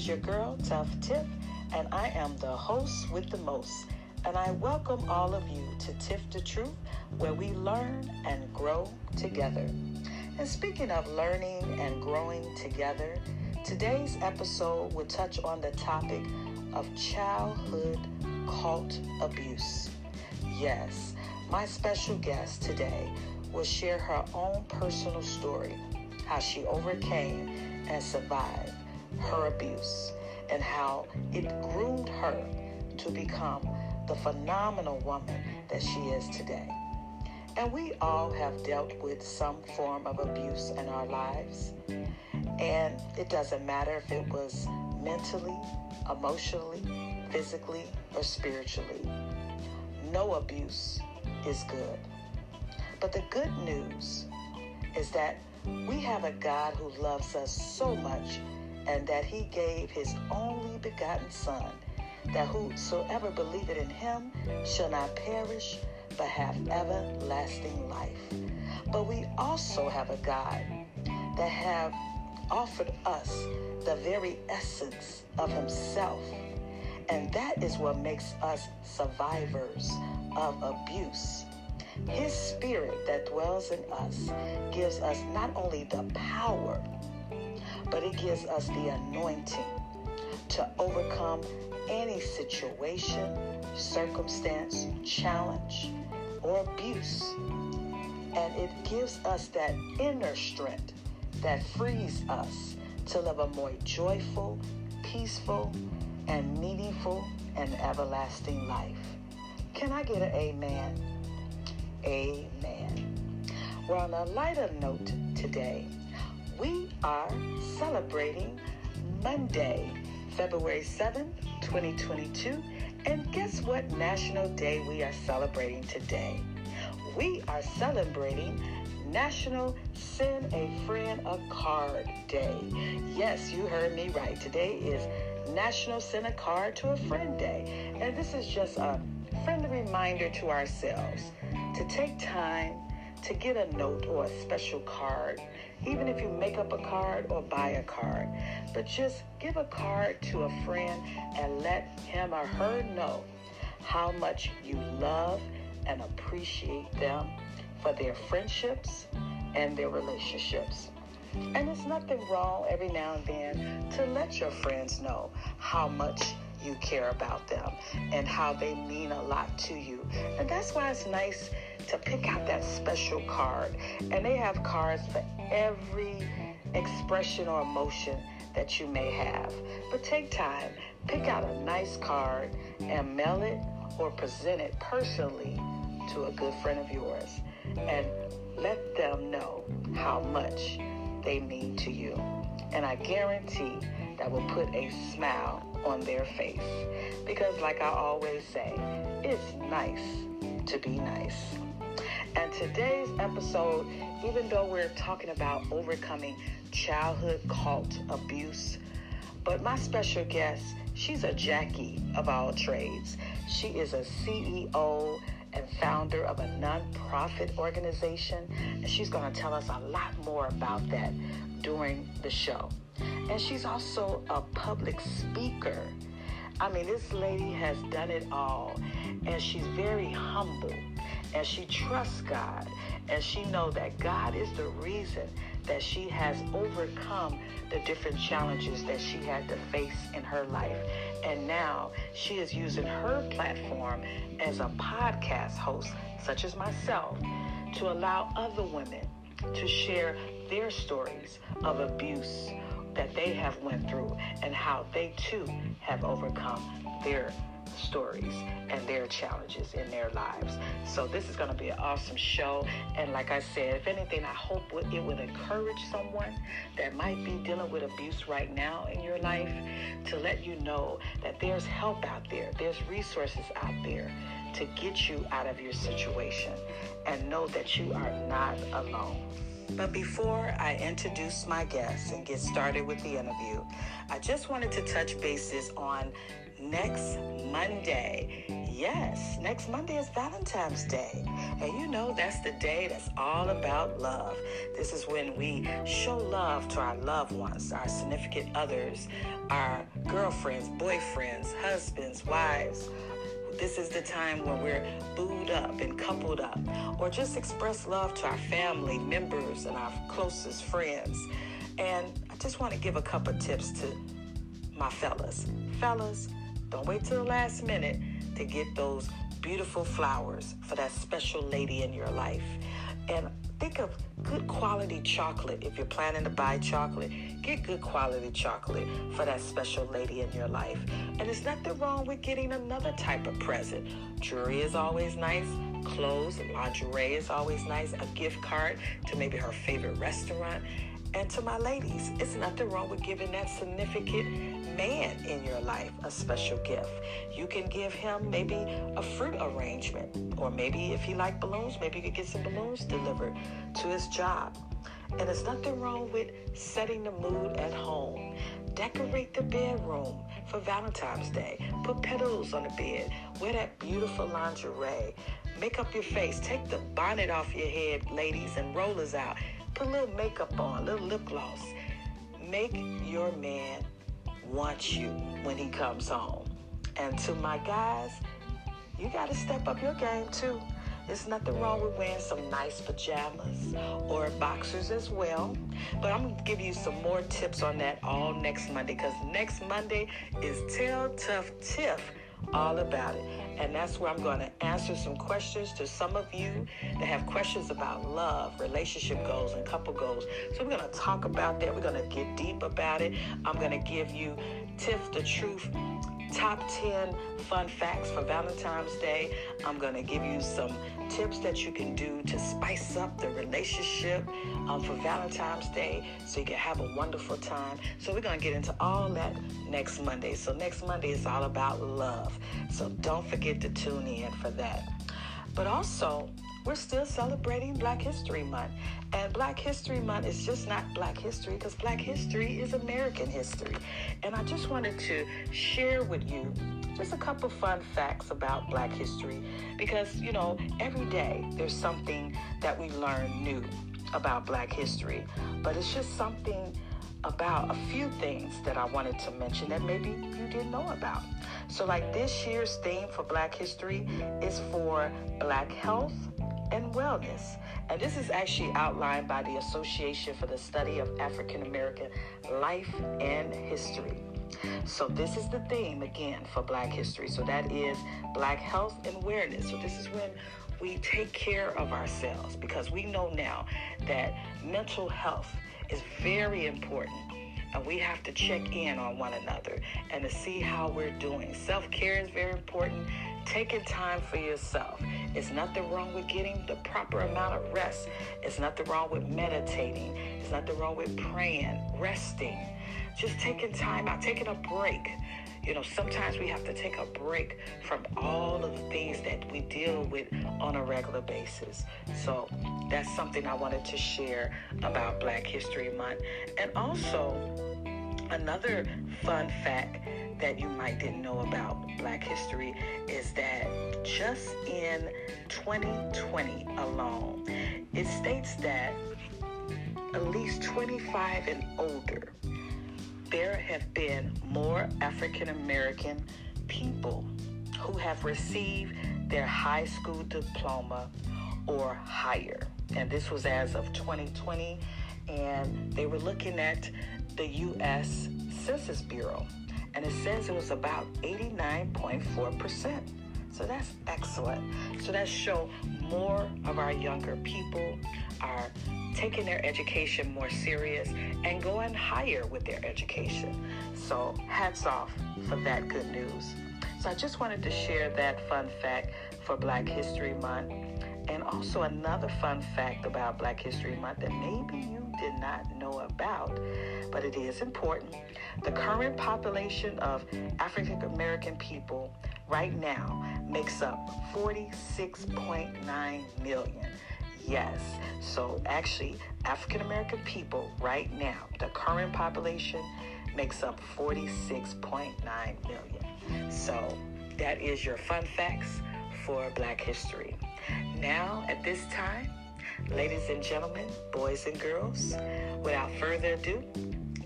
is your girl, Tuff Tiff, and I am the host with the most. And I welcome all of you to Tiff the Truth, where we learn and grow together. And speaking of learning and growing together, today's episode will touch on the topic of childhood cult abuse. Yes, my special guest today will share her own personal story, how she overcame and survived her abuse, and how it groomed her to become the phenomenal woman that she is today. And we all have dealt with some form of abuse in our lives. And it doesn't matter if it was mentally, emotionally, physically, or spiritually. No abuse is good. But the good news is that we have a God who loves us so much and that he gave his only begotten Son, that whosoever believeth in him shall not perish, but have everlasting life. But we also have a God that have offered us the very essence of himself. And that is what makes us survivors of abuse. His spirit that dwells in us gives us not only the power, but it gives us the anointing to overcome any situation, circumstance, challenge, or abuse. And it gives us that inner strength that frees us to live a more joyful, peaceful, and meaningful and everlasting life. Can I get an amen? Amen. Well, on a lighter note today, we are celebrating Monday, February 7th, 2022. And guess what national day we are celebrating today? We are celebrating National Send a Friend a Card Day. Yes, you heard me right. Today is National Send a Card to a Friend Day. And this is just a friendly reminder to ourselves to take time to get a note or a special card even if you make up a card or buy a card. But just give a card to a friend and let him or her know how much you love and appreciate them for their friendships and their relationships. And there's nothing wrong every now and then to let your friends know how much you care about them and how they mean a lot to you. And that's why it's nice to pick out that special card. And they have cards for every expression or emotion that you may have. But take time, pick out a nice card and mail it or present it personally to a good friend of yours and let them know how much they mean to you. And I guarantee that will put a smile on their face. Because, like I always say, it's nice to be nice. And today's episode, even though we're talking about overcoming childhood cult abuse, but my special guest, she's a Jackie of all trades. She is a CEO and founder of a nonprofit organization, and she's going to tell us a lot more about that during the show. And she's also a public speaker. I mean, this lady has done it all, and she's very humble and she trusts God and she knows that God is the reason that she has overcome the different challenges that she had to face in her life. And now she is using her platform as a podcast host, such as myself, to allow other women to share their stories of abuse that they have went through and how they too have overcome their stories and their challenges in their lives. So this is going to be an awesome show. And like I said, if anything, I hope it would encourage someone that might be dealing with abuse right now in your life to let you know that there's help out there, there's resources out there to get you out of your situation and know that you are not alone. But before I introduce my guests and get started with the interview, I just wanted to touch bases on next Monday. Yes, next Monday is Valentine's Day. And you know that's the day that's all about love. This is when we show love to our loved ones, our significant others, our girlfriends, boyfriends, husbands, wives. This is the time when we're booed up and coupled up, or just express love to our family members and our closest friends. And I just want to give a couple tips to my fellas. Fellas, don't wait till the last minute to get those beautiful flowers for that special lady in your life. And think of good quality chocolate. If you're planning to buy chocolate, get good quality chocolate for that special lady in your life. And there's nothing wrong with getting another type of present. Jewelry is always nice. Clothes, lingerie is always nice. A gift card to maybe her favorite restaurant. And to my ladies, it's nothing wrong with giving that significant man in your life a special gift. You can give him maybe a fruit arrangement, or maybe if he like balloons, maybe you could get some balloons delivered to his job. And there's nothing wrong with setting the mood at home. Decorate the bedroom for Valentine's Day. Put petals on the bed. Wear that beautiful lingerie. Make up your face. Take the bonnet off your head, ladies, and rollers out. Put a little makeup on, a little lip gloss. Make your man want you when he comes home. And to my guys, you got to step up your game too. There's nothing wrong with wearing some nice pajamas or boxers as well. But I'm going to give you some more tips on that all next Monday because next Monday is Tell Tuff Tiff all about it. And that's where I'm going to answer some questions to some of you that have questions about love, relationship goals, and couple goals. So we're going to talk about that. We're going to get deep about it. I'm going to give you Tiff the Truth top 10 fun facts for Valentine's Day. I'm going to give you some tips that you can do to spice up the relationship um, for Valentine's Day so you can have a wonderful time. So, we're going to get into all that next Monday. So, next Monday is all about love. So, don't forget to tune in for that. But also, we're still celebrating Black History Month. And Black History Month is just not Black history because Black history is American history. And I just wanted to share with you just a couple fun facts about Black history because, you know, every day there's something that we learn new about Black history. But it's just something about a few things that I wanted to mention that maybe you didn't know about. So, like this year's theme for Black History is for Black health and wellness. And this is actually outlined by the Association for the Study of African American Life and History. So, this is the theme again for Black History. So, that is Black health and awareness. So, this is when we take care of ourselves because we know now that mental health is very important and we have to check in on one another and to see how we're doing. Self care is very important. Taking time for yourself. It's nothing wrong with getting the proper amount of rest. It's nothing wrong with meditating. It's nothing wrong with praying, resting, just taking time out, taking a break. You know, sometimes we have to take a break from all of the things that we deal with on a regular basis. So that's something I wanted to share about Black History Month. And also, another fun fact that you might didn't know about Black history is that just in 2020 alone, it states that at least 25 and older there have been more African American people who have received their high school diploma or higher. And this was as of 2020. And they were looking at the U.S. Census Bureau. And it says it was about 89.4%. So that's excellent. So that show more of our younger people are taking their education more serious and going higher with their education. So hats off for that good news. So I just wanted to share that fun fact for Black History Month. And also another fun fact about Black History Month that maybe you did not know about, but it is important. The current population of African American people right now makes up 46.9 million. Yes. So actually, African American people right now, the current population makes up 46.9 million. So that is your fun facts for Black History. Now, at this time, ladies and gentlemen, boys and girls, without further ado,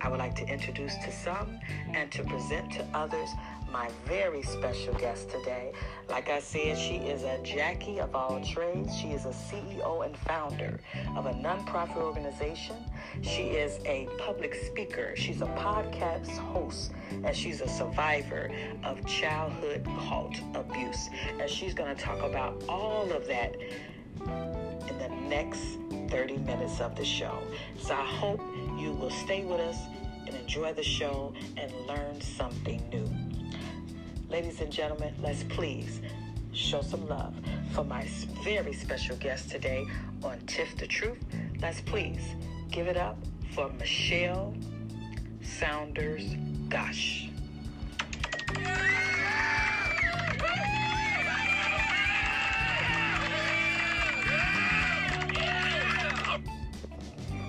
I would like to introduce to some and to present to others my very special guest today. Like I said, she is a Jackie of all trades. She is a CEO and founder of a nonprofit organization. She is a public speaker. She's a podcast host, and she's a survivor of childhood cult abuse. And she's going to talk about all of that in the next 30 minutes of the show. So I hope you will stay with us and enjoy the show and learn something new. Ladies and gentlemen, let's please show some love for my very special guest today on Tiff the Truth. Let's please give it up for Michelle Sounders Gosh.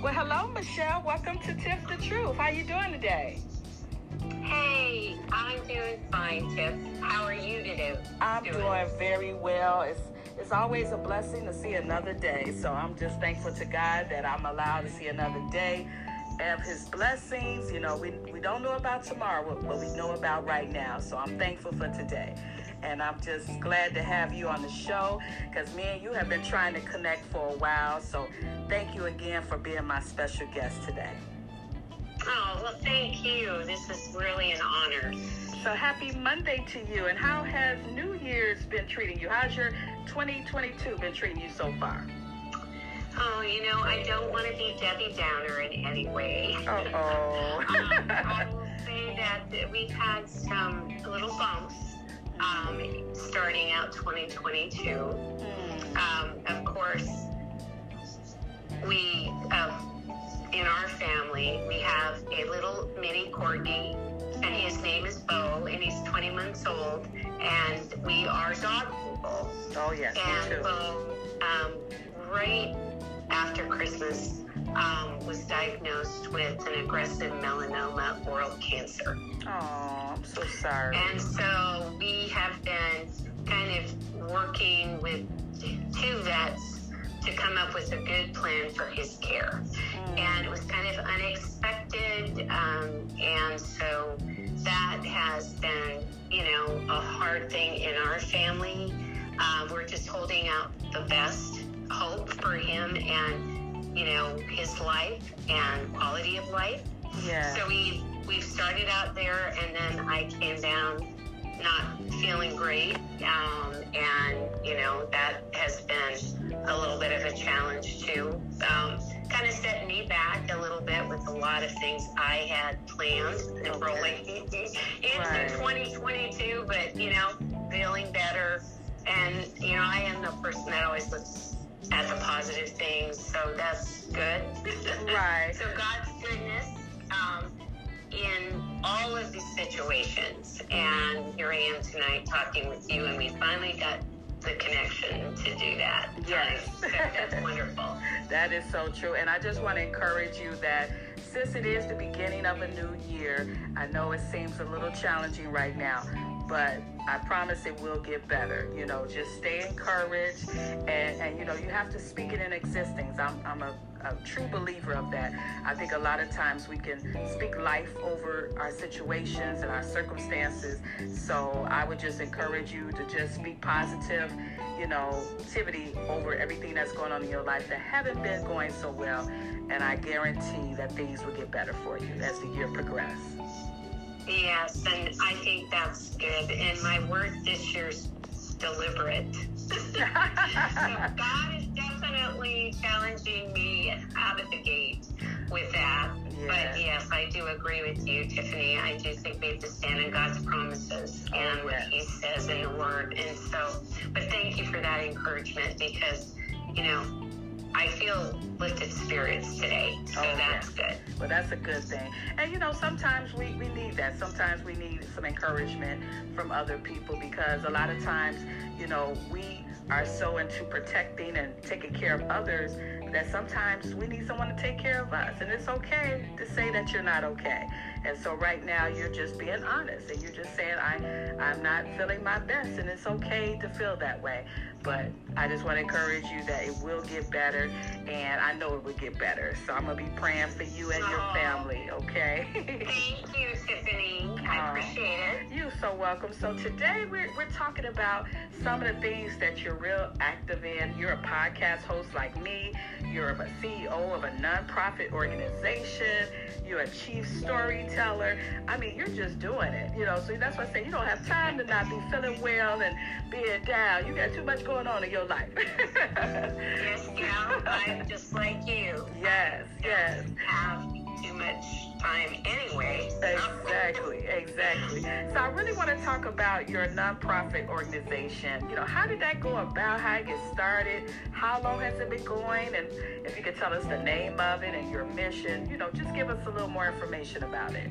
Well, hello, Michelle. Welcome to Tiff the Truth. How you doing today? Hey, I'm doing fine, Tiff. How are you today? I'm doing? doing very well. It's it's always a blessing to see another day. So I'm just thankful to God that I'm allowed to see another day of his blessings. You know, we, we don't know about tomorrow, but we know about right now. So I'm thankful for today. And I'm just glad to have you on the show because me and you have been trying to connect for a while. So thank you again for being my special guest today. Oh, well, thank you. This is really an honor. So happy Monday to you. And how has New Year's been treating you? How's your 2022 been treating you so far? Oh, you know, I don't want to be Debbie Downer in any way. Uh-oh. um, I will say that we've had some little bumps um, starting out 2022. Hmm. Um, of course, we... Uh, in our family, we have a little mini Courtney, and his name is Bo, and he's 20 months old, and we are dog people. Oh, yes, and Bo, um, right after Christmas, um, was diagnosed with an aggressive melanoma oral cancer. Oh, I'm so sorry. And so we have been kind of working with two vets to come up with a good plan for his care. And it was kind of unexpected. Um, and so that has been, you know, a hard thing in our family. Uh, we're just holding out the best hope for him and, you know, his life and quality of life. Yeah. So we we've started out there, and then I came down not feeling great, um, and you know that has been a little bit of a challenge too. Um, kind of set me back a little bit with a lot of things I had planned and rolling into right. 2022, but you know, feeling better. And you know, I am the person that always looks at the positive things, so that's good. Right. so God's goodness um, in all of these situations, and here I am tonight talking with you, and we finally got the connection to do that. Yes. that's wonderful. That is so true. And I just want to encourage you that since it is the beginning of a new year, I know it seems a little challenging right now, but I promise it will get better. You know, just stay encouraged and, and you know, you have to speak it in existence. I'm, I'm a a true believer of that. I think a lot of times we can speak life over our situations and our circumstances. So I would just encourage you to just speak positive, you know, activity over everything that's going on in your life that haven't been going so well. And I guarantee that things will get better for you as the year progresses. Yes, and I think that's good. And my word this year's deliberate. so God is challenging me out of the gate with that. Yes. But yes, I do agree with you, Tiffany. I do think we have to stand in God's promises and what He says in the Word. And so, but thank you for that encouragement because, you know, I feel lifted spirits today. So oh, that's yeah. good. Well, that's a good thing. And you know, sometimes we, we need that. Sometimes we need some encouragement from other people because a lot of times, you know, we are so into protecting and taking care of others that sometimes we need someone to take care of us. And it's okay to say that you're not okay. And so right now you're just being honest and you're just saying I I'm not feeling my best and it's okay to feel that way. But I just want to encourage you that it will get better and I know it will get better. So I'm gonna be praying for you and your family, okay? Thank you, Tiffany. I appreciate it. You're so welcome. So today we're we're talking about some of the things that you're real active in. You're a podcast host like me. You're a CEO of a nonprofit organization. You're a chief storyteller. I mean, you're just doing it, you know. So that's why I say you don't have time to not be feeling well and being down. You got too much going on in your life. yes, yeah. I'm just like you. Yes, yes. Have too much time anyway. Exactly, exactly. So I really want to talk about your nonprofit organization. You know, how did that go about? How it get started? How long has it been going? And if you could tell us the name of it and your mission, you know, just give us a little more information about it.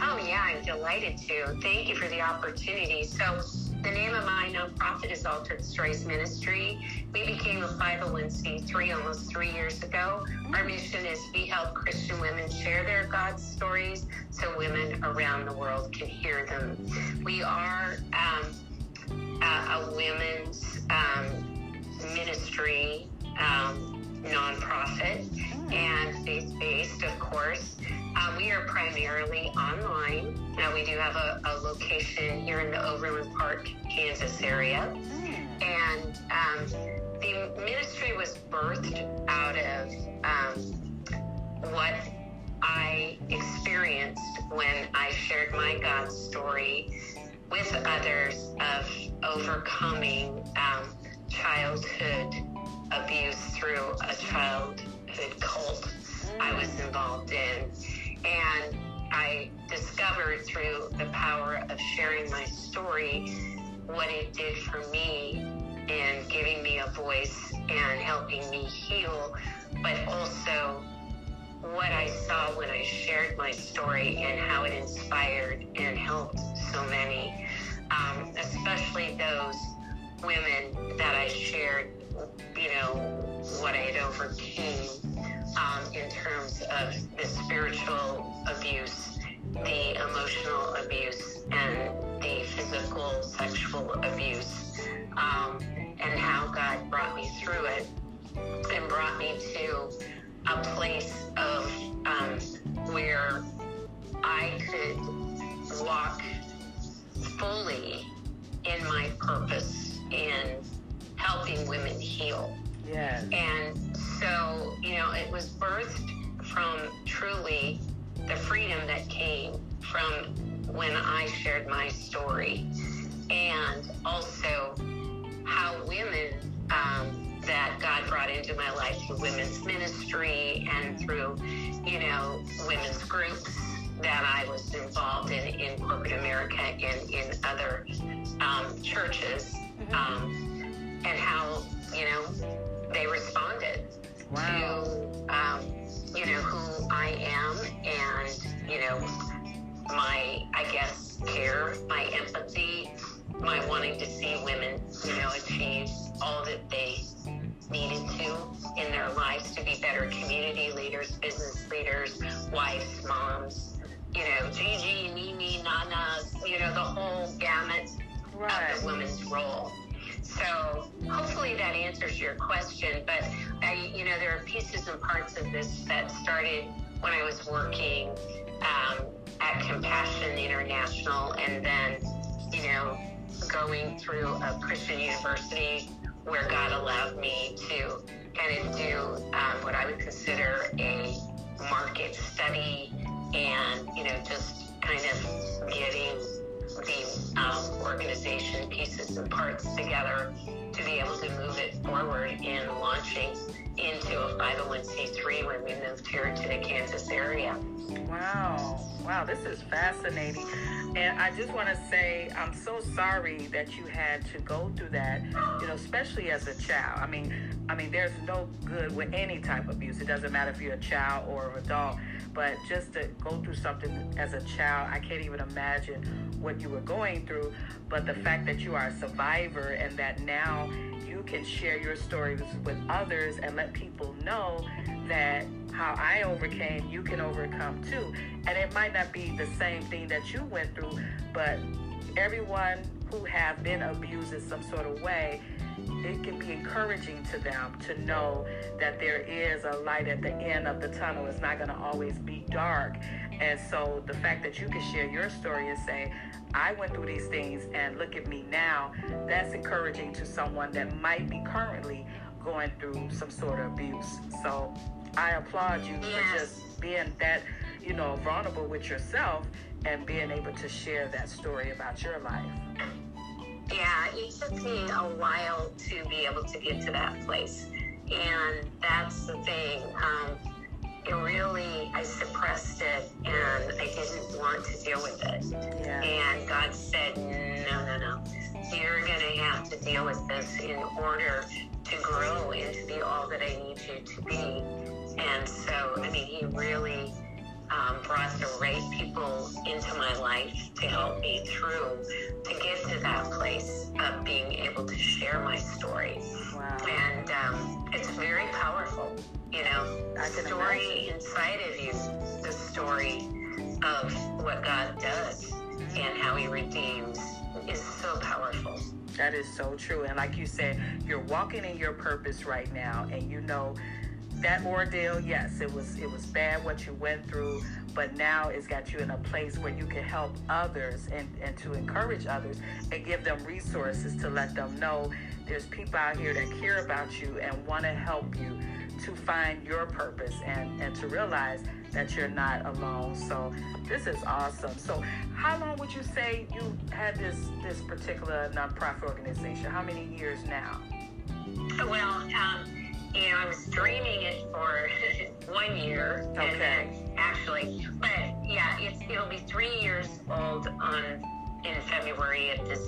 Oh yeah, I'm delighted to. Thank you for the opportunity. So the name of my nonprofit is Altered Stories Ministry. We became a 501c3 almost three years ago. Our mission is we help Christian women share their God stories so women around the world can hear them. We are um, a, a, women's um, ministry um, nonprofit and faith based, of course. Uh, we are primarily online. Now, we do have a, a, location here in the Overland Park, Kansas area. And um, the ministry was birthed out of um, what I experienced when I shared my God story with others of overcoming um, childhood abuse through a childhood cult I was involved in. And I discovered through the power of sharing my story what it did for me and giving me a voice and helping me heal, but also what I saw when I shared my story and how it inspired and helped so many, um, especially those women that I shared, you know, what I had overcame um, in terms of the spiritual abuse, the emotional abuse, and the physical, sexual abuse, um, and how God brought me through it and brought me to a place of um, where I could walk fully in my purpose in helping women heal. Yes. And so, you know, it was birthed from truly the freedom that came from when I shared my story, and also how women um, that God brought into my life through women's ministry and through, you know, women's groups that I was involved in in corporate America and in other um, churches, mm-hmm. um, and how, you know, they responded wow. to, um, you know, who I am and, you know, my, I guess, care, my empathy, my wanting to see women, you know, achieve all that they needed to in their lives to be better community leaders, business leaders, wives, moms, you know, Gigi, Mimi, Nana, you know, the whole gamut right. of the woman's role. So hopefully that answers your question. But I, you know, there are pieces and parts of this that started when I was working um, at Compassion International, and then, you know, going through a Christian university where God allowed me to kind of do um, what I would consider a market study and, you know, just kind of getting the um, organization pieces and parts together to be able to move it forward in launching into a 501c3 when we moved here to the Kansas area. Wow. Wow, this is fascinating. And I just want to say, I'm so sorry that you had to go through that, you know, especially as a child. I mean, I mean, there's no good with any type of abuse. It doesn't matter if you're a child or an adult, but just to go through something as a child, I can't even imagine what you were going through. But the fact that you are a survivor and that now you can share your stories with others and let people know that how I overcame, you can overcome too. And it might not be the same thing that you went through, but everyone who have been abused in some sort of way, it can be encouraging to them to know that there is a light at the end of the tunnel. It's not going to always be dark. And so the fact that you can share your story and say, I went through these things and look at me now, that's encouraging to someone that might be currently going through some sort of abuse. So I applaud you yes. for just being that, you know, vulnerable with yourself and being able to share that story about your life. Yeah, it took me a while to be able to get to that place. And that's the thing. Um, it really, I suppressed it and I didn't want to deal with it. Yeah. And God said, no, no, no. You're going to have to deal with this in order to grow and to be all that I need you to be. And so, I mean, He really um, brought the right people into my life to help me through to get to that place of being able to share my story. Wow. And um, it's very powerful, you know, the story imagine. inside of you, the story of what God does and how He redeems is so powerful. That is so true. And like you said, you're walking in your purpose right now, and you know that ordeal, yes, it was it was bad what you went through, but now it's got you in a place where you can help others and, and to encourage others and give them resources to let them know there's people out here that care about you and want to help you to find your purpose and, and to realize that you're not alone. So this is awesome. So how long would you say you had this this particular nonprofit organization? How many years now? Well, um, you know, I was dreaming it for one year. Okay. Actually, but yeah, it's it'll be three years old on in February of this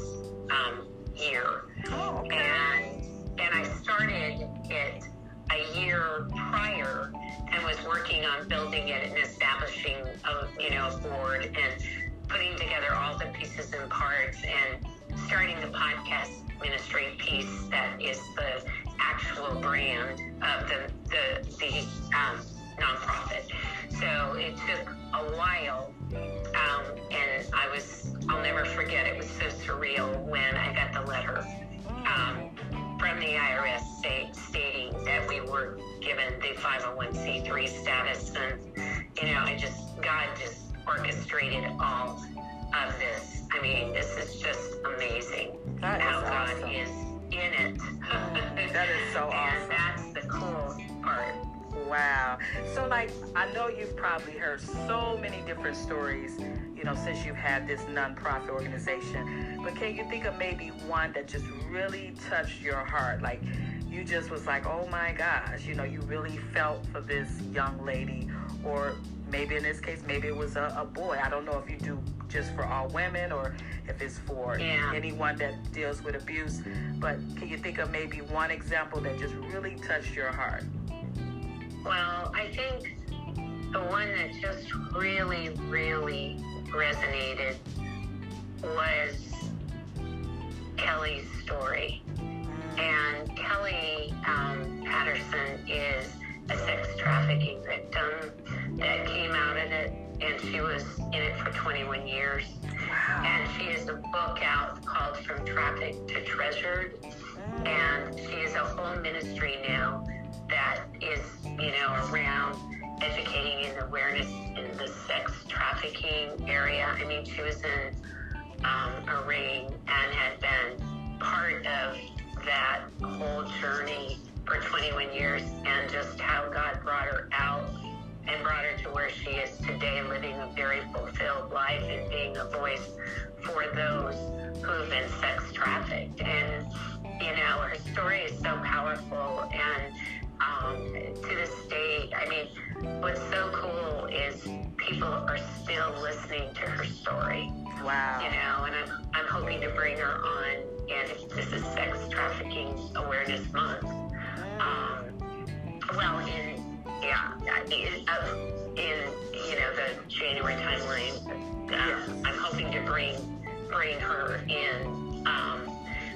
um, year. Oh, okay. And and I started it a year prior and was working on building it and establishing a you know a board and putting together all the pieces and parts and starting the podcast ministry piece that is the actual brand of the the, the um, nonprofit. So it took a while, um, and I was I'll never forget. It was so surreal when I got the letter um, from the IRS state, stating that we were given the 501c3 status, and you know, I just God just orchestrated all of this. I mean, this is just amazing that how awesome. God is in it. that is so awesome. And that's the cool part. Wow. So, like, I know you've probably heard so many different stories, you know, since you've had this nonprofit organization. But can you think of maybe one that just really touched your heart? Like, you just was like, oh my gosh, you know, you really felt for this young lady, or maybe in this case, maybe it was a, a boy. I don't know if you do just for all women or if it's for yeah. anyone that deals with abuse. But can you think of maybe one example that just really touched your heart? Well, I think the one that just really, really resonated was Kelly's story. And Kelly um, Patterson is a sex trafficking victim that came out of it, and she was in it for 21 years. Wow. And she has a book out called From Trafficked to Treasured, and she has a whole ministry now that is, you know, around educating and awareness sex trafficking area. I mean, she was in um, a ring and had been part of that whole journey for 21 years and just how God brought her out and brought her to where she is today, living a very fulfilled life and being a voice for those who have been sex trafficked. And, you know, her story is so powerful. And um, to this day, I mean, what's so cool is people are still listening to her story. Wow. You know, and I'm, I'm hoping to bring her on. And this is Sex Trafficking Awareness Month. Um, well, in yeah, in, uh, in you know the January timeline, uh, I'm hoping to bring bring her in. Um,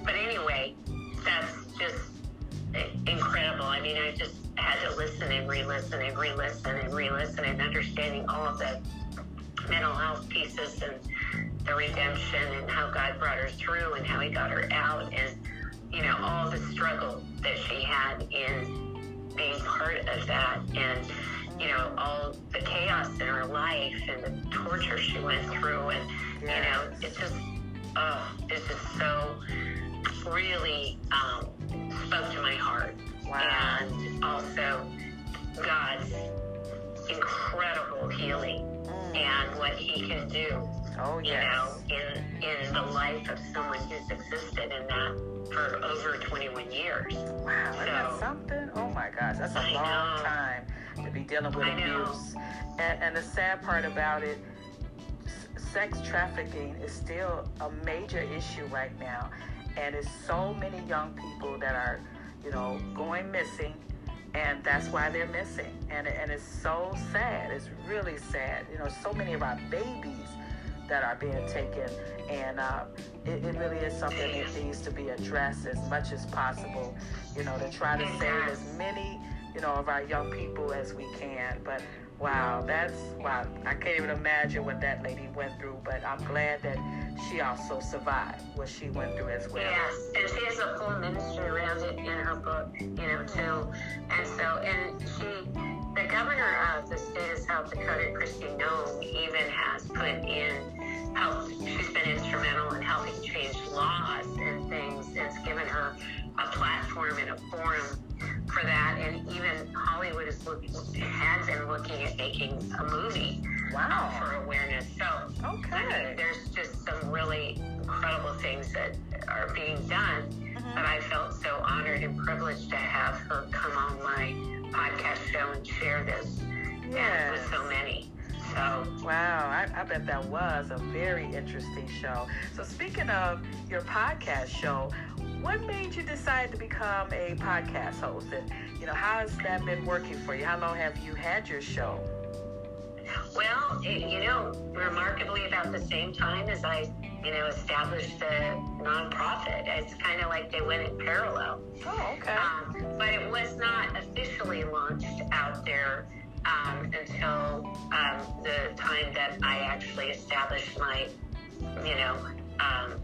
but anyway, that's just incredible. I mean, I just had to listen and re-listen and re-listen and re-listen and understanding all of the mental health pieces and the redemption and how God brought her through and how He got her out and you know all the struggle that she had in being part of that and you know all the chaos in her life and the torture she went through and you know it just oh it's just so really um, spoke to my heart Wow. and also God's incredible healing Mm. and what He can do, Oh, you know, in in the life of someone who's existed in that for over 21 years. Wow, So- something? Oh my gosh, that's a I long know. time to be dealing with I abuse. And, and the sad part about it, sex trafficking is still a major issue right now. And it's so many young people that are, you know, going missing. And that's why they're missing. And, and it's so sad. It's really sad. You know, so many of our babies that are being taken. And uh, it, it really is something that needs to be addressed as much as possible, you know, to try to save as many, you know, of our young people as we can. But wow, that's wow. I can't even imagine what that lady went through, but I'm glad that she also survived what she went through as well. Yes, and she has a full ministry around it in her book, you know, too. And so, and she, the governor of the state of South Dakota, Kristi Noem, even has put in help. She's been instrumental in helping change laws and things. It's given her a platform and a forum for that. And even Hollywood is looking, has been looking at making a movie uh, Wow. for awareness. So, I mean, Okay. there's just some really incredible things that are being done. Mhm. But I felt so honored and privileged to have her come on my podcast show and share this Yes. with so many. So, Wow, I, I bet that was a very interesting show. So, speaking of your podcast show, what made you decide to become a podcast host? And, you know, how has that been working for you? How long have you had your show? well, it, you know, remarkably about the same time as I, you know, established the nonprofit. It's kind of like they went in parallel. Oh, okay. Um, but it was not officially launched out there um, until um, the time that I actually established my, you know, um,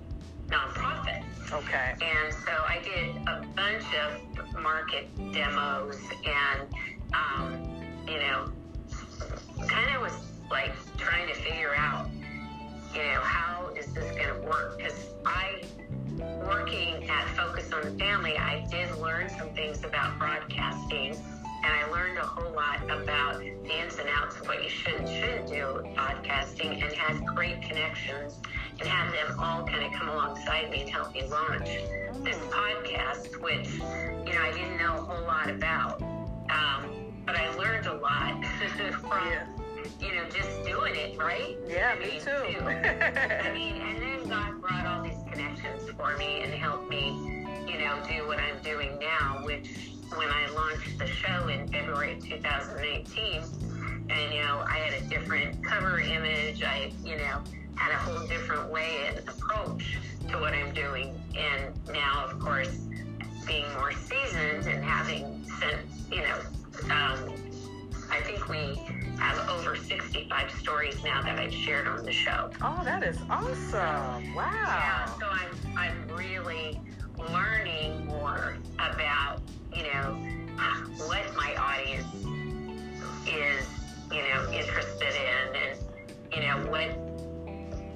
nonprofit. Okay. And so I did a bunch of market demos and, um, you know, kind of was like trying to figure out, you know, how is this going to work? Because I, working at Focus on the Family, I did learn some things about broadcasting. And I learned a whole lot about the ins and outs of what you should and shouldn't do podcasting and had great connections and had them all kind of come alongside me and help me launch this podcast, which, you know, I didn't know a whole lot about. Um, but I learned a lot from, Yeah. you know, just doing it, right? Yeah, I me mean, too. I mean, and then God brought all these connections for me and helped me, you know, do what I'm doing now, which when I launched the show in February of 2018, and, you know, I had a different cover image, I, you know, had a whole different way and approach to what I'm doing. And now, of course, being more seasoned and having since, you know, um, I think we have over 65 stories now that I've shared on the show. oh, that is awesome. Wow. Yeah, so I'm I'm really learning more about you know what my audience is you know interested in and you know what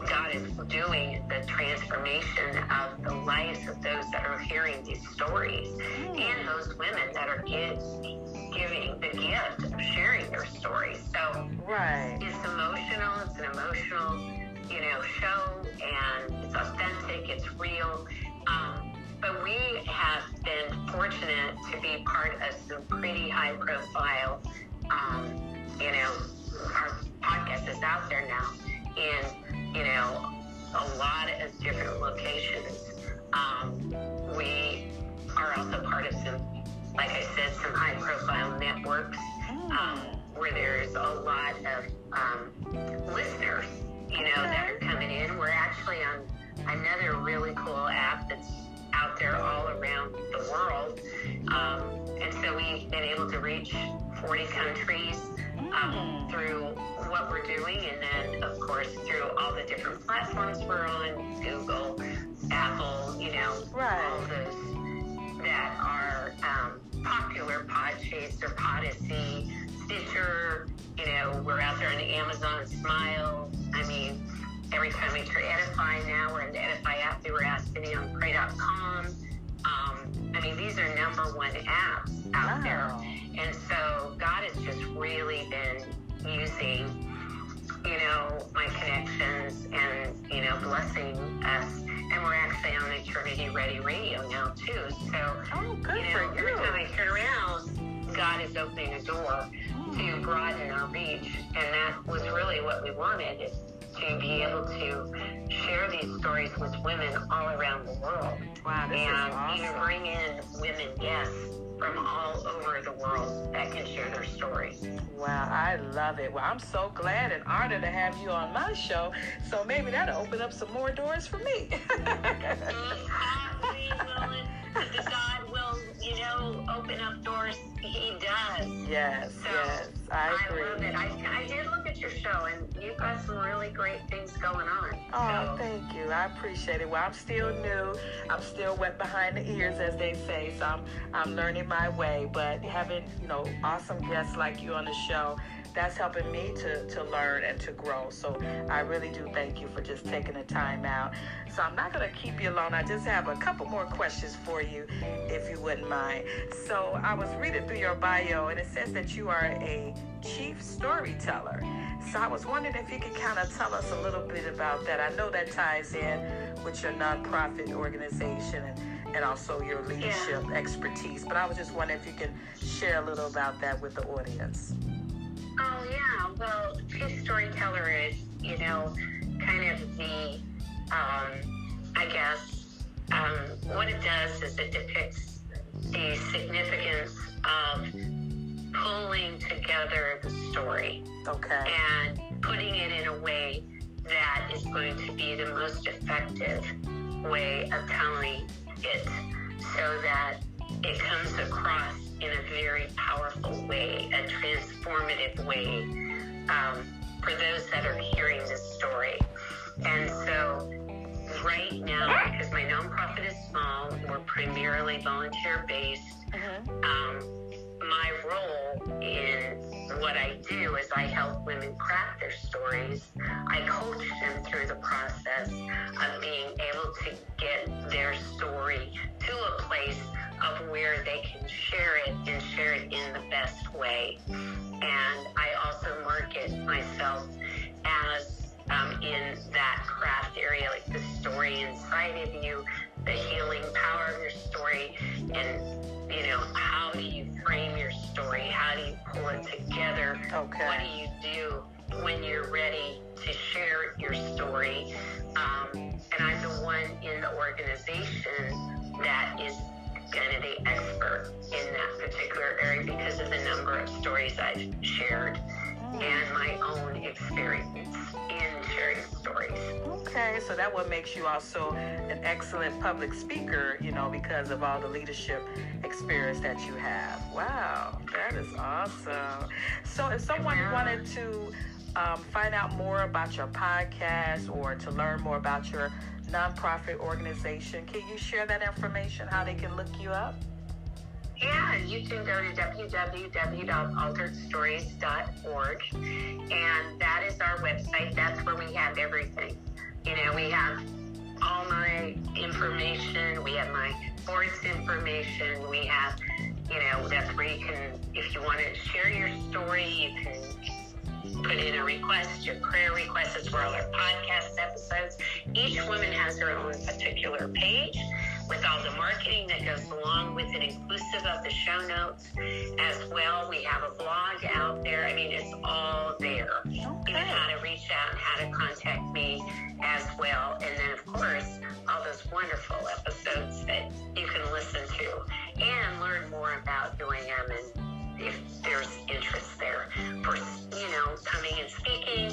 God is doing the transformation of the lives of those that are hearing these stories and those women that are giving the gift of sharing their stories. So Right. it's emotional. It's an emotional, you know, show, and it's authentic. It's real. Um, but we have been fortunate to be part of some pretty high-profile, um, you know, our podcast is out there now in, you know, a lot of different locations. Um, we are also part of some, like I said, some high-profile networks um, where there's a lot of um, listeners, you know, that are coming in. We're actually on another really cool app that's out there all around the world, um, and so we've been able to reach 40 countries um, through what we're doing, and then of course through all the different platforms we're on, Google, Apple, you know, Right. all those that are um, popular, Podchaser, Podyssey, Stitcher. You know, we're out there on Amazon Smile. I mean, every time we try Edify now, we're in the Edify app. Asked to be on Pray.com. Um, I mean, these are number one apps out there. And so God has just really been using, you know, my connections and, you know, blessing us. And we're actually on Eternity Ready Radio now, too. So, Oh, good you know, for every you. time I turn around, God is opening a door to broaden our reach. And that was really what we wanted, is to be able to share these stories with women all around the world Wow, this is and even awesome. bring in women guests from all over the world that can share their stories. Wow, I love it. Well, I'm so glad and honored to have you on my show. So maybe that'll open up some more doors for me. God will, you know, open up doors. He does. yes, So yes, I agree. love it. I, I did look your show, and you've got some really great things going on. Oh, so, thank you. I appreciate it. Well, I'm still new. I'm still wet behind the ears, as they say. So I'm, I'm learning my way. But having, you know, awesome guests like you on the show, that's helping me to, to learn and to grow. So I really do thank you for just taking the time out. So I'm not to keep you alone. I just have a couple more questions for you, if you wouldn't mind. So I was reading through your bio, and it says that you are a chief storyteller. So I was wondering if you could kind of tell us a little bit about that. I know that ties in with your nonprofit organization and, and also your leadership expertise, but I was just wondering if you could share a little about that with the audience. Oh yeah, well, chief storyteller is, you know, kind of the, um, I guess, um, what it does is it depicts the significance of pulling together the story Okay. and putting it in a way that is going to be the most effective way of telling it so that it comes across in a very powerful way, a transformative way um, for those that are hearing this story. And so, right now, because my nonprofit is small, we're primarily volunteer based Mhm. um, my role in what I do is I help women craft their stories. I coach them through the process of being able to get their story to a place of where they can share it and share it in the best way. And I also market myself as um, in that craft area, like the story inside of you, the healing power of your story, and know, how do you frame your story? How do you pull it together? Okay. What do you do when you're ready to share your story? Um, and I'm the one in the organization that is kind of the expert in that particular area because of the number of stories I've shared and my own experience in sharing stories. Okay, so that what makes you also an excellent public speaker, you know, because of all the leadership experience that you have. Wow, that is awesome. So if someone Yeah. wanted to um, find out more about your podcast or to learn more about your nonprofit organization, can you share that information, how they can look you up? Yeah, you can go to www.alteredstories.org, and that is our website. That's where we have everything. You know, we have all my information, we have my board's information, we have, you know, that's where you can, if you want to share your story, you can put in a request, your prayer request. That's where all our podcast episodes. Each woman has her own particular page with all the marketing that goes along with it, inclusive of the show notes as well. We have a blog out there. I mean, it's all there. Even how to reach out and how to contact me as well. And then, of course, all those wonderful episodes that you can listen to and learn more about I am and if there's interest there for, you know, coming and speaking,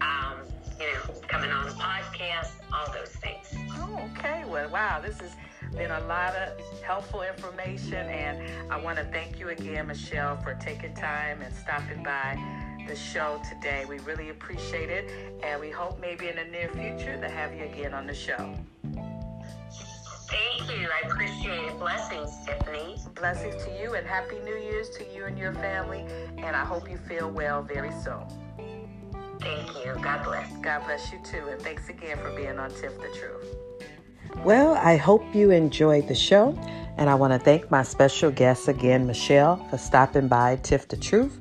um, you know, coming on a podcast, all those things. Oh, okay. Well, wow, this has been a lot of helpful information, and I want to thank you again, Michelle, for taking time and stopping by the show today. We really appreciate it, and we hope maybe in the near future to have you again on the show. Thank you. I appreciate it. Blessings, Tiffany. Blessings to you, and Happy New Year's to you and your family, and I hope you feel well very soon. Thank you. God bless. God bless you too, and thanks again for being on Tiff the Truth. Well, I hope you enjoyed the show, and I want to thank my special guest again, Michelle, for stopping by Tiff the Truth.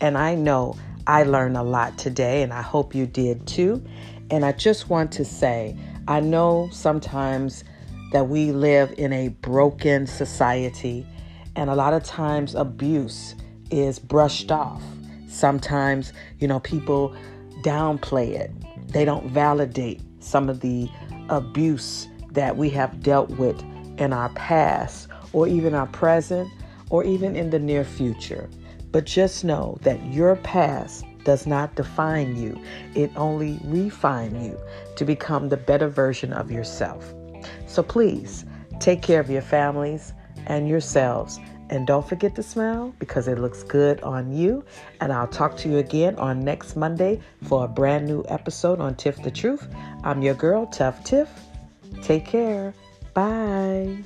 And I know I learned a lot today, and I hope you did too. And I just want to say, I know sometimes that we live in a broken society, and a lot of times abuse is brushed off. Sometimes, you know, people downplay it, they don't validate some of the abuse that we have dealt with in our past, or even our present, or even in the near future. But just know that your past does not define you, it only refine you to become the better version of yourself. So please take care of your families and yourselves. And don't forget to smile because it looks good on you. And I'll talk to you again on next Monday for a brand new episode on Tiff the Truth. I'm your girl, Tuff Tiff. Take care. Bye.